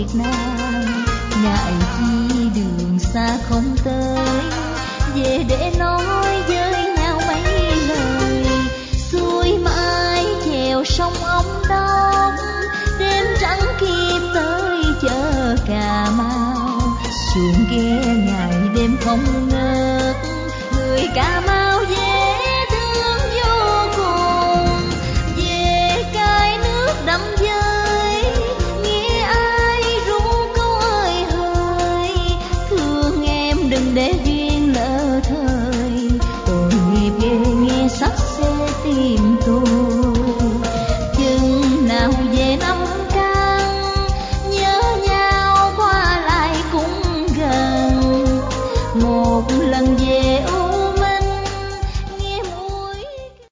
Việt Nam. Ngại chi đường xa không tới, về để nói với nhau mấy lời. Xuôi mãi chèo sông ống đón, đêm trắng kịp tới chợ Cà Mau. Xuồng ghé ngày đêm không ngơi tình để duyên lỡ thời. Tội nghiệp ghê nghe sẽ tìm tôi chừng nào về năm trăng nhớ nhau qua lại cũng gần. Một lần về